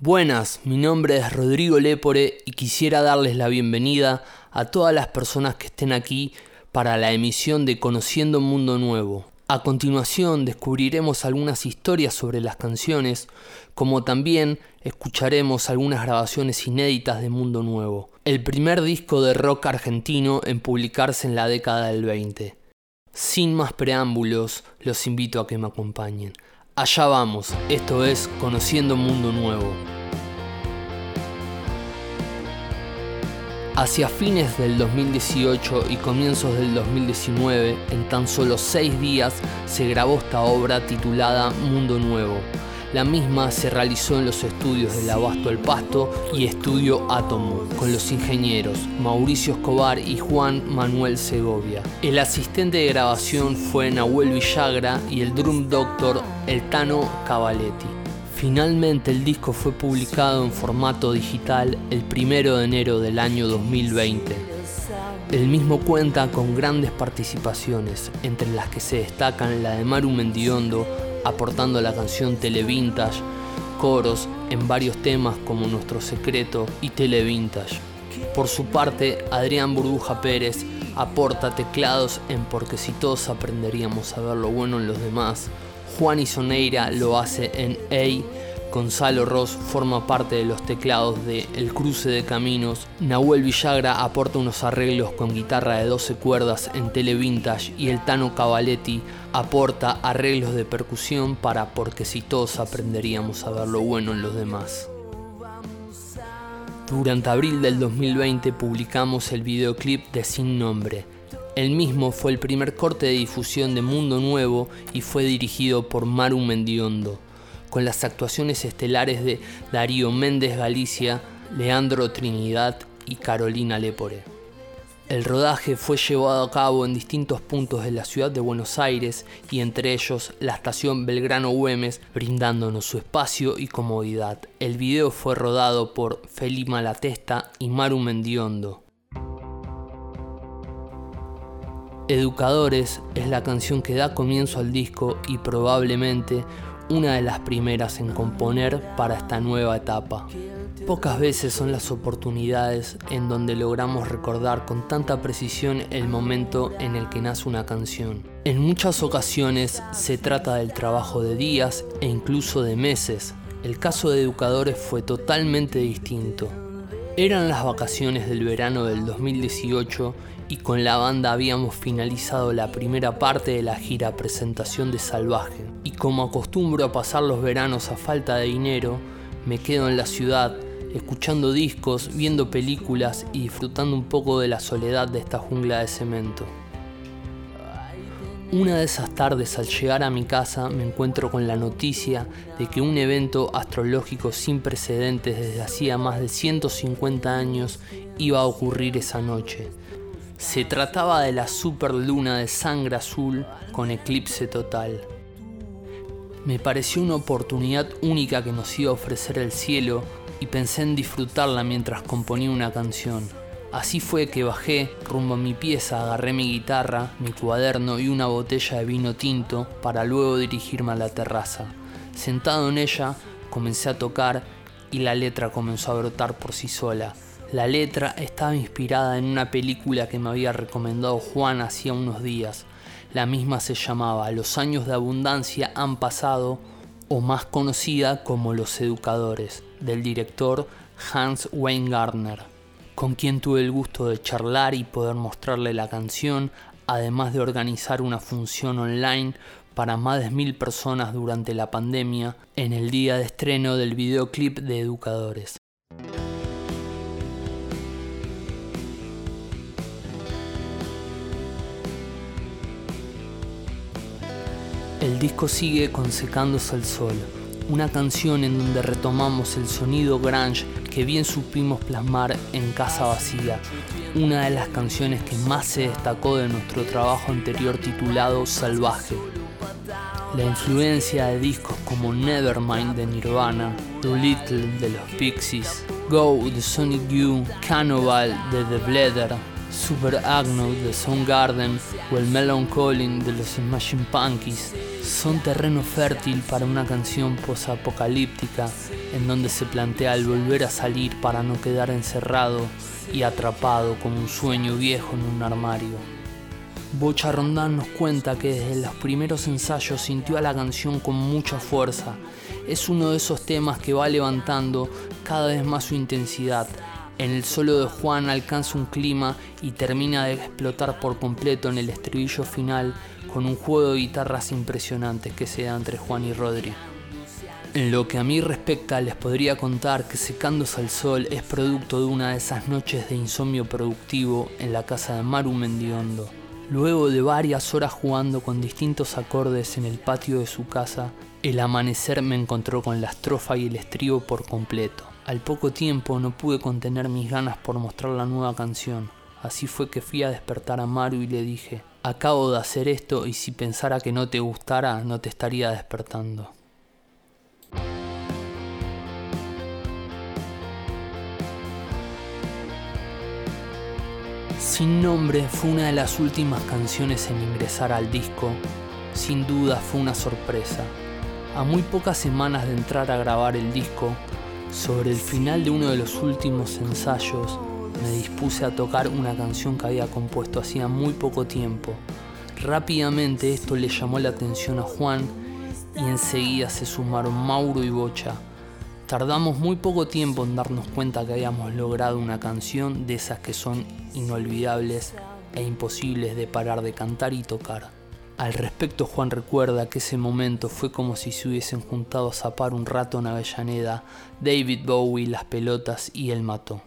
Buenas, mi nombre es Rodrigo Lepore y quisiera darles la bienvenida a todas las personas que estén aquí para la emisión de Conociendo un Mundo Nuevo. A continuación descubriremos algunas historias sobre las canciones, como también escucharemos algunas grabaciones inéditas de Mundo Nuevo, el primer disco de rock argentino en publicarse en la década del 20. Sin más preámbulos, los invito a que me acompañen. Allá vamos, esto es Conociendo un Mundo Nuevo. Hacia fines del 2018 y comienzos del 2019, en tan solo seis días, se grabó esta obra titulada Mundo Nuevo, la misma se realizó en los estudios del Abasto El Pasto y Estudio Átomo, con los ingenieros Mauricio Escobar y Juan Manuel Segovia. El asistente de grabación fue Nahuel Villagra y el drum doctor El Tano Cavaletti. Finalmente el disco fue publicado en formato digital el 1 de enero del año 2020. El mismo cuenta con grandes participaciones, entre las que se destacan la de Maru Mendiondo, aportando la canción Televintage, coros en varios temas como Nuestro Secreto y Televintage. Por su parte, Adrián Burbuja Pérez aporta teclados en Porque si todos aprenderíamos a ver lo bueno en los demás. Juan Isoneira lo hace en Ey Gonzalo Ross forma parte de los teclados de El Cruce de Caminos, Nahuel Villagra aporta unos arreglos con guitarra de 12 cuerdas en tele vintage y el Tano Cavaletti aporta arreglos de percusión para porque si todos aprenderíamos a ver lo bueno en los demás. Durante abril del 2020 publicamos el videoclip de Sin Nombre. El mismo fue el primer corte de difusión de Mundo Nuevo y fue dirigido por Maru Mendiondo con las actuaciones estelares de Darío Méndez Galicia, Leandro Trinidad y Carolina Lepore. El rodaje fue llevado a cabo en distintos puntos de la ciudad de Buenos Aires y entre ellos la estación Belgrano Güemes, brindándonos su espacio y comodidad. El video fue rodado por Felipe Malatesta y Maru Mendiondo. Educadores es la canción que da comienzo al disco y probablemente una de las primeras en componer para esta nueva etapa. Pocas veces son las oportunidades en donde logramos recordar con tanta precisión el momento en el que nace una canción. En muchas ocasiones se trata del trabajo de días e incluso de meses. El caso de Educadores fue totalmente distinto. Eran las vacaciones del verano del 2018 y con la banda habíamos finalizado la primera parte de la gira presentación de Salvaje. Y como acostumbro a pasar los veranos a falta de dinero, me quedo en la ciudad escuchando discos, viendo películas y disfrutando un poco de la soledad de esta jungla de cemento. Una de esas tardes al llegar a mi casa me encuentro con la noticia de que un evento astrológico sin precedentes desde hacía más de 150 años iba a ocurrir esa noche. Se trataba de la superluna de sangre azul con eclipse total. Me pareció una oportunidad única que nos iba a ofrecer el cielo y pensé en disfrutarla mientras componía una canción. Así fue que bajé rumbo a mi pieza, agarré mi guitarra, mi cuaderno y una botella de vino tinto para luego dirigirme a la terraza. Sentado en ella, comencé a tocar y la letra comenzó a brotar por sí sola. La letra estaba inspirada en una película que me había recomendado Juan hacía unos días. La misma se llamaba Los años de abundancia han pasado o más conocida como Los Educadores, del director Hans Weingartner, con quien tuve el gusto de charlar y poder mostrarle la canción, además de organizar una función online para más de mil personas durante la pandemia en el día de estreno del videoclip de Educadores. El disco sigue con Secándose el Sol, una canción en donde retomamos el sonido grunge que bien supimos plasmar en Casa Vacía, una de las canciones que más se destacó de nuestro trabajo anterior titulado Salvaje. La influencia de discos como Nevermind de Nirvana, The Little de los Pixies, Go de Sonic Youth, Cannibal de The Bleeder, Super Agno de Soundgarden o el Melon Calling de los Smashing Punkies son terreno fértil para una canción posapocalíptica en donde se plantea el volver a salir para no quedar encerrado y atrapado como un sueño viejo en un armario. Bocha Rondán nos cuenta que desde los primeros ensayos sintió a la canción con mucha fuerza. Es uno de esos temas que va levantando cada vez más su intensidad. En el solo de Juan alcanza un clima y termina de explotar por completo en el estribillo final con un juego de guitarras impresionantes que se da entre Juan y Rodri. En lo que a mí respecta, les podría contar que Secándose al Sol es producto de una de esas noches de insomnio productivo en la casa de Maru Mendiondo. Luego de varias horas jugando con distintos acordes en el patio de su casa, el amanecer me encontró con la estrofa y el estribo por completo. Al poco tiempo no pude contener mis ganas por mostrar la nueva canción. Así fue que fui a despertar a Maru y le dije, acabo de hacer esto y si pensara que no te gustara no te estaría despertando. Sin nombre fue una de las últimas canciones en ingresar al disco. Sin duda fue una sorpresa. A muy pocas semanas de entrar a grabar el disco, sobre el final de uno de los últimos ensayos, me dispuse a tocar una canción que había compuesto hacía muy poco tiempo. Rápidamente esto le llamó la atención a Juan y enseguida se sumaron Mauro y Bocha Tardamos muy poco tiempo en darnos cuenta que habíamos logrado una canción de esas que son inolvidables e imposibles de parar de cantar y tocar. Al respecto Juan recuerda que ese momento fue como si se hubiesen juntado a zapar un rato en Avellaneda, David Bowie, las pelotas y el mató.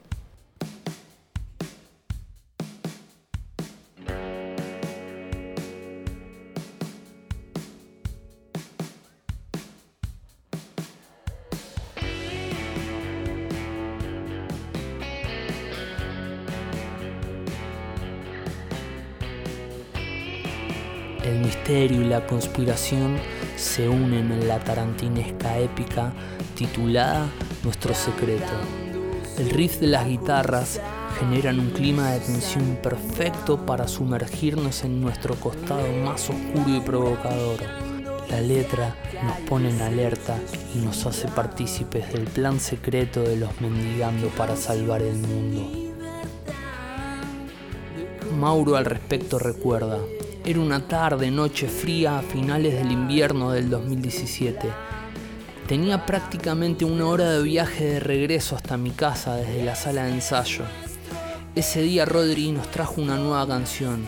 El misterio y la conspiración se unen en la tarantinesca épica titulada Nuestro Secreto. El riff de las guitarras generan un clima de tensión perfecto para sumergirnos en nuestro costado más oscuro y provocador. La letra nos pone en alerta y nos hace partícipes del plan secreto de los mendigando para salvar el mundo. Mauro al respecto recuerda, era una tarde, noche fría a finales del invierno del 2017. Tenía prácticamente una hora de viaje de regreso hasta mi casa desde la sala de ensayo. Ese día Rodri nos trajo una nueva canción,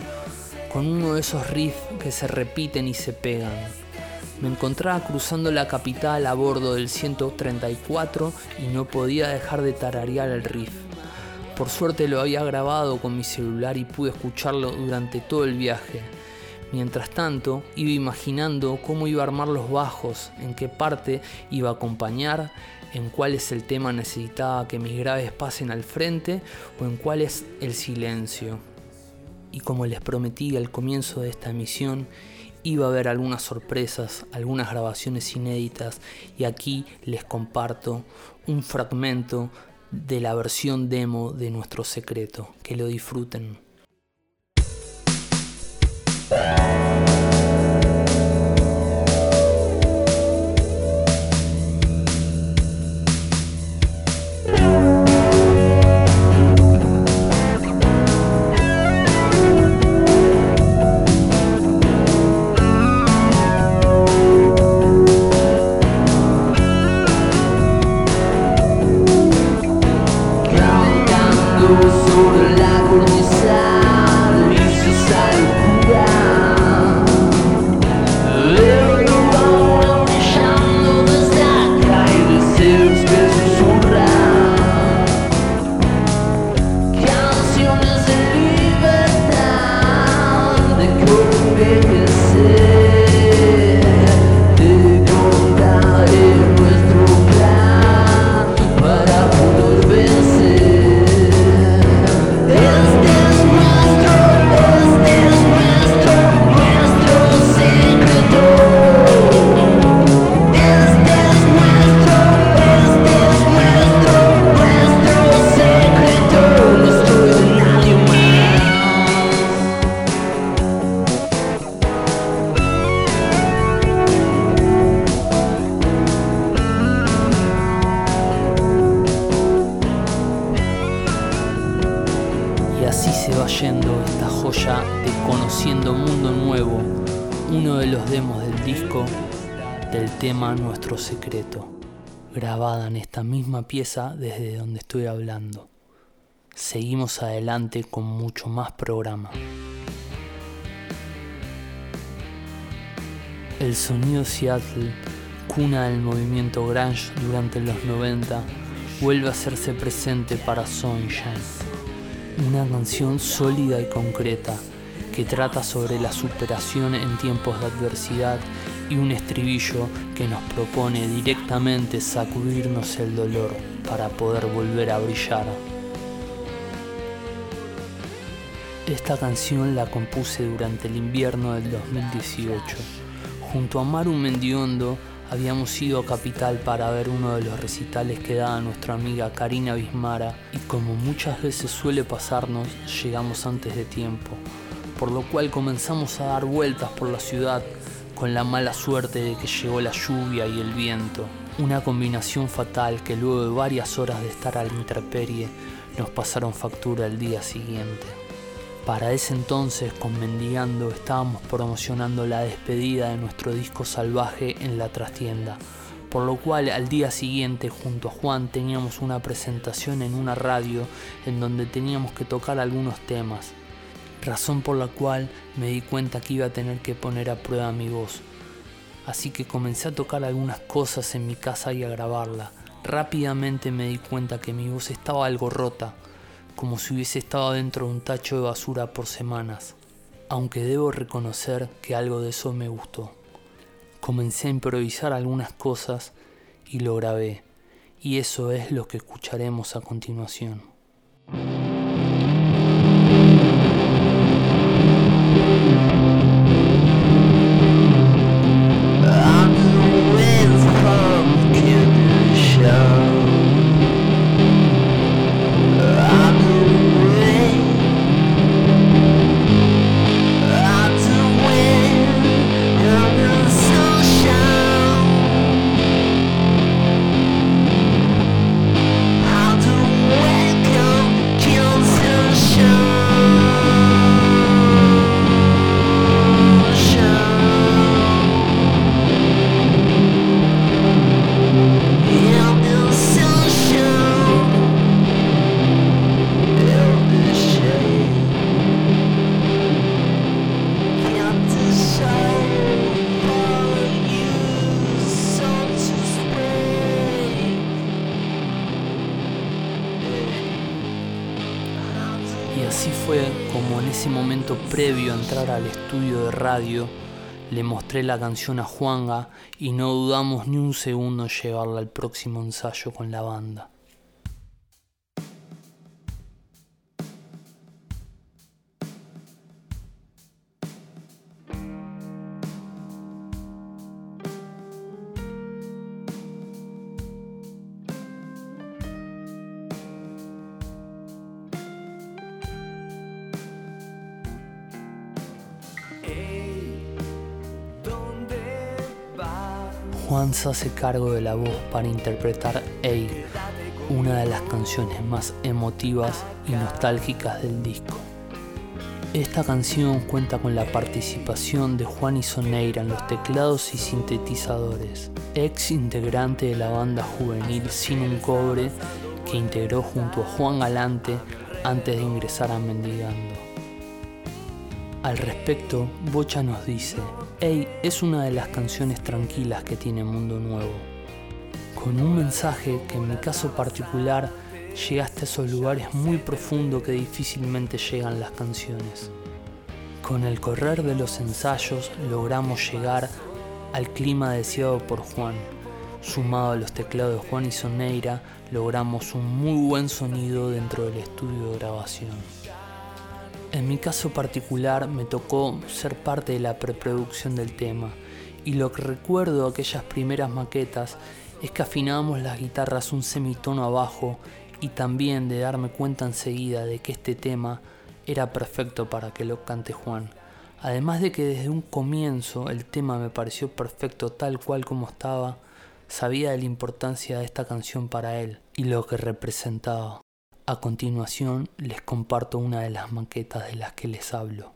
con uno de esos riffs que se repiten y se pegan. Me encontraba cruzando la capital a bordo del 134 y no podía dejar de tararear el riff. Por suerte lo había grabado con mi celular y pude escucharlo durante todo el viaje. Mientras tanto, iba imaginando cómo iba a armar los bajos, en qué parte iba a acompañar, en cuál es el tema necesitaba que mis graves pasen al frente o en cuál es el silencio. Y como les prometí al comienzo de esta emisión, iba a haber algunas sorpresas, algunas grabaciones inéditas y aquí les comparto un fragmento de la versión demo de nuestro secreto. Que lo disfruten. Thank you. Desde donde estoy hablando. Seguimos adelante con mucho más programa. El sonido Seattle, cuna del movimiento grunge durante los 90, vuelve a hacerse presente para Sunshine, una canción sólida y concreta que trata sobre la superación en tiempos de adversidad y un estribillo que nos propone directamente sacudirnos el dolor para poder volver a brillar. Esta canción la compuse durante el invierno del 2018 Junto a Maru Mendiondo habíamos ido a Capital para ver uno de los recitales que daba nuestra amiga Karina Bismara y como muchas veces suele pasarnos, llegamos antes de tiempo, por lo cual comenzamos a dar vueltas por la ciudad con la mala suerte de que llegó la lluvia y el viento, una combinación fatal que luego de varias horas de estar a la intemperie nos pasaron factura el día siguiente. Para ese entonces, con Mendigando, estábamos promocionando la despedida de nuestro disco salvaje en la trastienda, por lo cual al día siguiente junto a Juan teníamos una presentación en una radio en donde teníamos que tocar algunos temas, razón por la cual me di cuenta que iba a tener que poner a prueba mi voz. Así que comencé a tocar algunas cosas en mi casa y a grabarla. Rápidamente me di cuenta que mi voz estaba algo rota, como si hubiese estado dentro de un tacho de basura por semanas, aunque debo reconocer que algo de eso me gustó. Comencé a improvisar algunas cosas y lo grabé, y eso es lo que escucharemos a continuación. Radio, le mostré la canción a Juanga y no dudamos ni un segundo en llevarla al próximo ensayo con la banda. Juan se hace cargo de la voz para interpretar Ey, una de las canciones más emotivas y nostálgicas del disco. Esta canción cuenta con la participación de Juan Isoneira en los teclados y sintetizadores, ex integrante de la banda juvenil Sin un Cobre que integró junto a Juan Galante antes de ingresar a Mendigando. Al respecto, Bocha nos dice, Hey es una de las canciones tranquilas que tiene Mundo Nuevo, con un mensaje que en mi caso particular llega hasta esos lugares muy profundos que difícilmente llegan las canciones. Con el correr de los ensayos logramos llegar al clima deseado por Juan. Sumado a los teclados de Juan y Soneira, logramos un muy buen sonido dentro del estudio de grabación. En mi caso particular me tocó ser parte de la preproducción del tema y lo que recuerdo de aquellas primeras maquetas es que afinábamos las guitarras un semitono abajo y también de darme cuenta enseguida de que este tema era perfecto para que lo cante Juan. Además de que desde un comienzo el tema me pareció perfecto tal cual como estaba, sabía de la importancia de esta canción para él y lo que representaba. A continuación les comparto una de las maquetas de las que les hablo.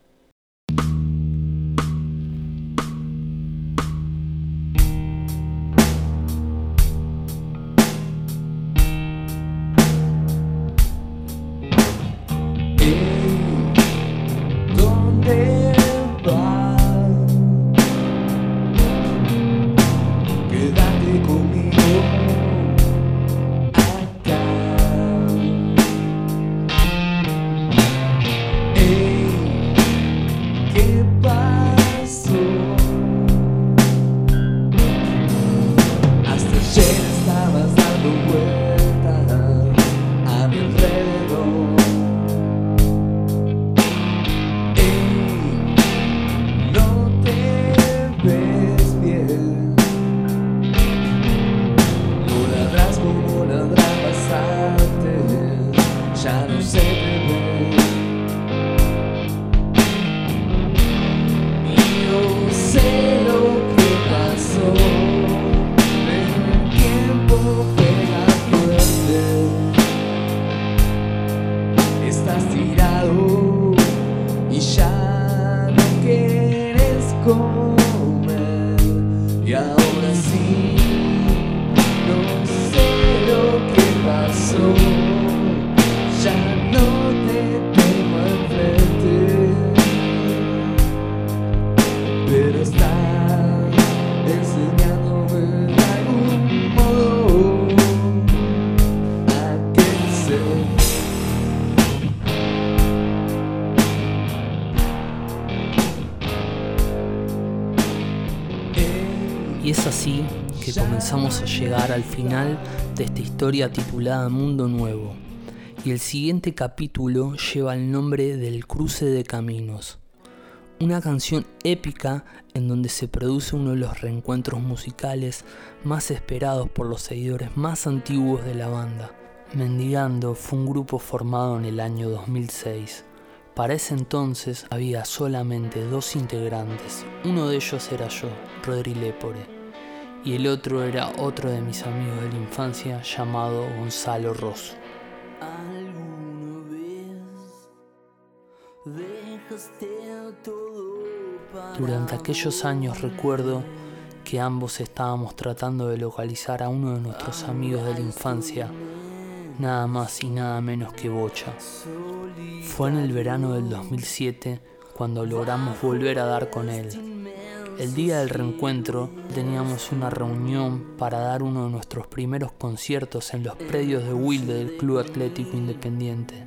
Llegar al final de esta historia titulada Mundo Nuevo. Y el siguiente capítulo lleva el nombre del Cruce de Caminos. Una canción épica en donde se produce uno de los reencuentros musicales más esperados por los seguidores más antiguos de la banda. Mendigando fue un grupo formado en el año 2006. Para ese entonces había solamente dos integrantes, uno de ellos era yo, Rodri Lepore y el otro era otro de mis amigos de la infancia llamado Gonzalo Rosso. Durante aquellos años recuerdo que ambos estábamos tratando de localizar a uno de nuestros amigos de la infancia, nada más y nada menos que Bocha. Fue en el verano del 2007 cuando logramos volver a dar con él. El día del reencuentro teníamos una reunión para dar uno de nuestros primeros conciertos en los predios de Wilde del Club Atlético Independiente.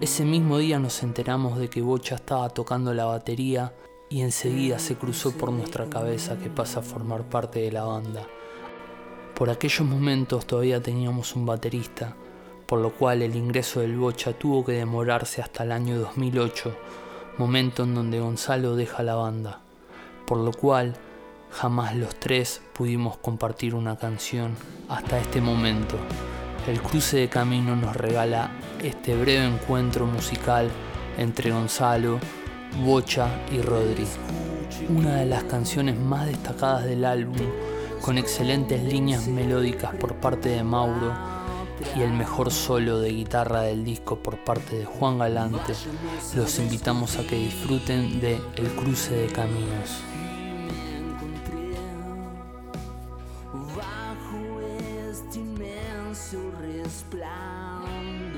Ese mismo día nos enteramos de que Bocha estaba tocando la batería y enseguida se cruzó por nuestra cabeza que pasa a formar parte de la banda. Por aquellos momentos todavía teníamos un baterista, por lo cual el ingreso del Bocha tuvo que demorarse hasta el año 2008, momento en donde Gonzalo deja la banda por lo cual jamás los tres pudimos compartir una canción hasta este momento. El cruce de camino nos regala este breve encuentro musical entre Gonzalo, Bocha y Rodri. Una de las canciones más destacadas del álbum, con excelentes líneas melódicas por parte de Mauro y el mejor solo de guitarra del disco por parte de Juan Galante, los invitamos a que disfruten de El cruce de caminos. este imenso resplandor.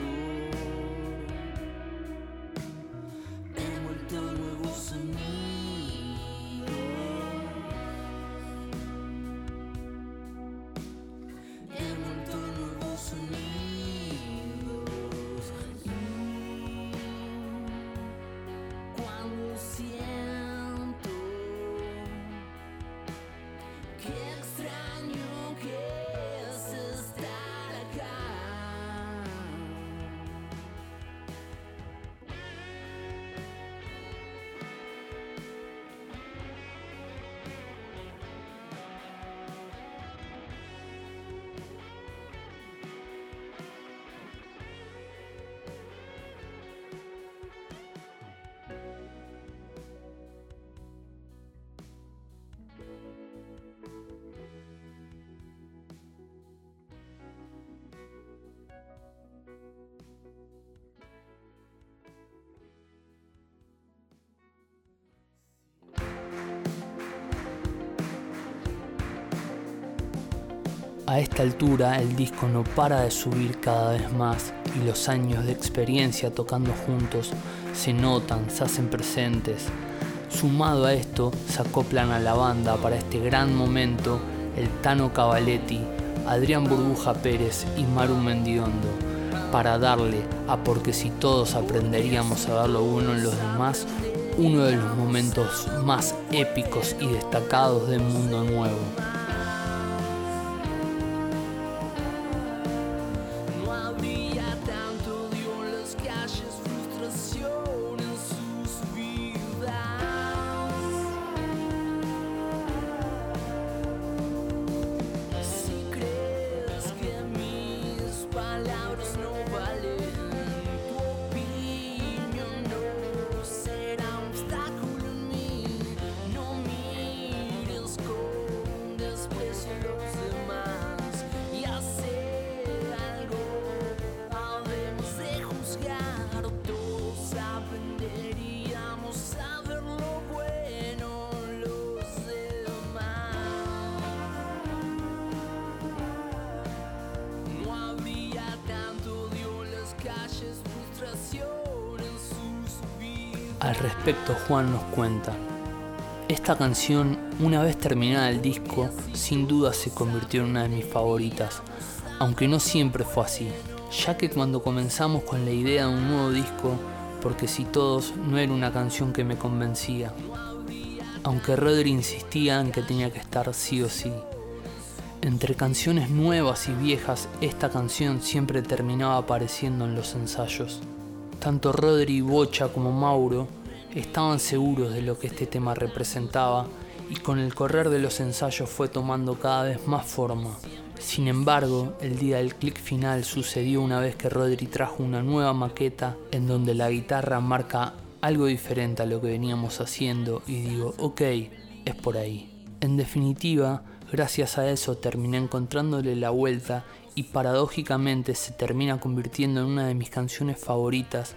A esta altura el disco no para de subir cada vez más y los años de experiencia tocando juntos se notan, se hacen presentes. Sumado a esto, se acoplan a la banda para este gran momento el Tano Cavaletti, Adrián Burbuja Pérez y Maru Mendiondo, para darle a porque si todos aprenderíamos a ver lo bueno en los demás, uno de los momentos más épicos y destacados del mundo nuevo. Al respecto, Juan nos cuenta, esta canción, una vez terminada el disco, sin duda se convirtió en una de mis favoritas, aunque no siempre fue así, ya que cuando comenzamos con la idea de un nuevo disco, porque si todos no era una canción que me convencía, aunque Rodri insistía en que tenía que estar sí o sí. Entre canciones nuevas y viejas, esta canción siempre terminaba apareciendo en los ensayos. Tanto Rodri, Bocha como Mauro estaban seguros de lo que este tema representaba y con el correr de los ensayos fue tomando cada vez más forma. Sin embargo, el día del clic final sucedió una vez que Rodri trajo una nueva maqueta en donde la guitarra marca algo diferente a lo que veníamos haciendo y digo, ok, es por ahí. En definitiva, gracias a eso terminé encontrándole la vuelta y paradójicamente se termina convirtiendo en una de mis canciones favoritas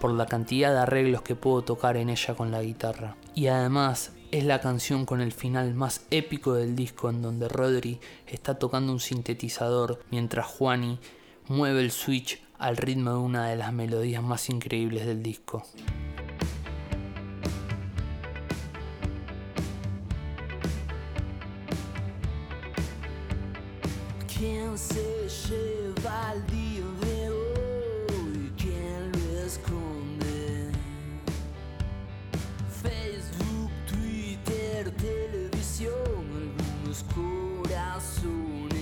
por la cantidad de arreglos que puedo tocar en ella con la guitarra. Y además es la canción con el final más épico del disco en donde Rodri está tocando un sintetizador mientras Juani mueve el switch al ritmo de una de las melodías más increíbles del disco. ¿Quién se lleva? ¿Quién lo esconde? Facebook, Twitter, televisión, corazones.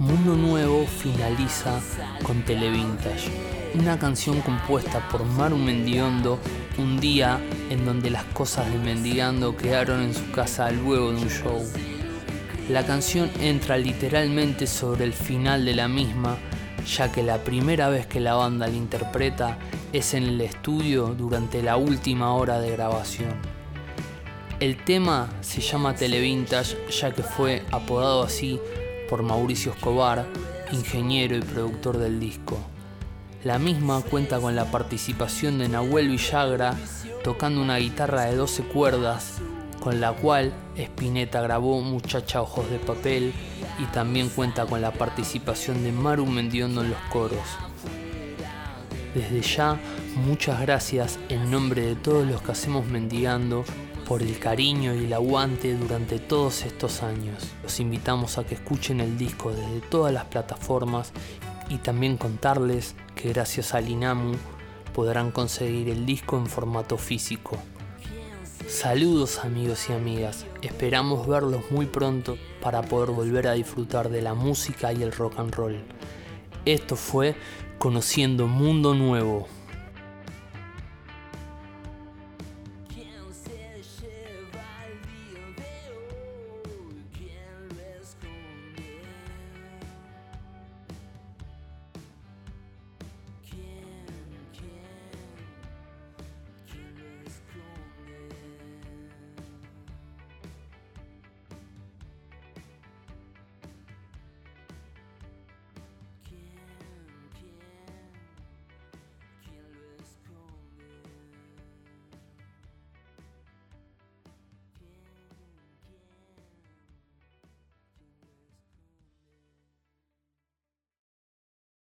Mundo Nuevo finaliza con Televintage, una canción compuesta por Maru Mendiondo un día en donde las cosas de Mendigando quedaron en su casa luego de un show. La canción entra literalmente sobre el final de la misma, ya que la primera vez que la banda la interpreta es en el estudio durante la última hora de grabación. El tema se llama Televintage ya que fue apodado así por Mauricio Escobar, ingeniero y productor del disco. La misma cuenta con la participación de Nahuel Villagra tocando una guitarra de 12 cuerdas con la cual Spinetta grabó Muchacha Ojos de Papel y también cuenta con la participación de Maru Mendiondo en los coros. Desde ya, muchas gracias en nombre de todos los que hacemos Mendigando por el cariño y el aguante durante todos estos años. Los invitamos a que escuchen el disco desde todas las plataformas y también contarles que gracias al INAMU podrán conseguir el disco en formato físico. Saludos amigos y amigas, esperamos verlos muy pronto para poder volver a disfrutar de la música y el rock and roll. Esto fue Conociendo Mundo Nuevo.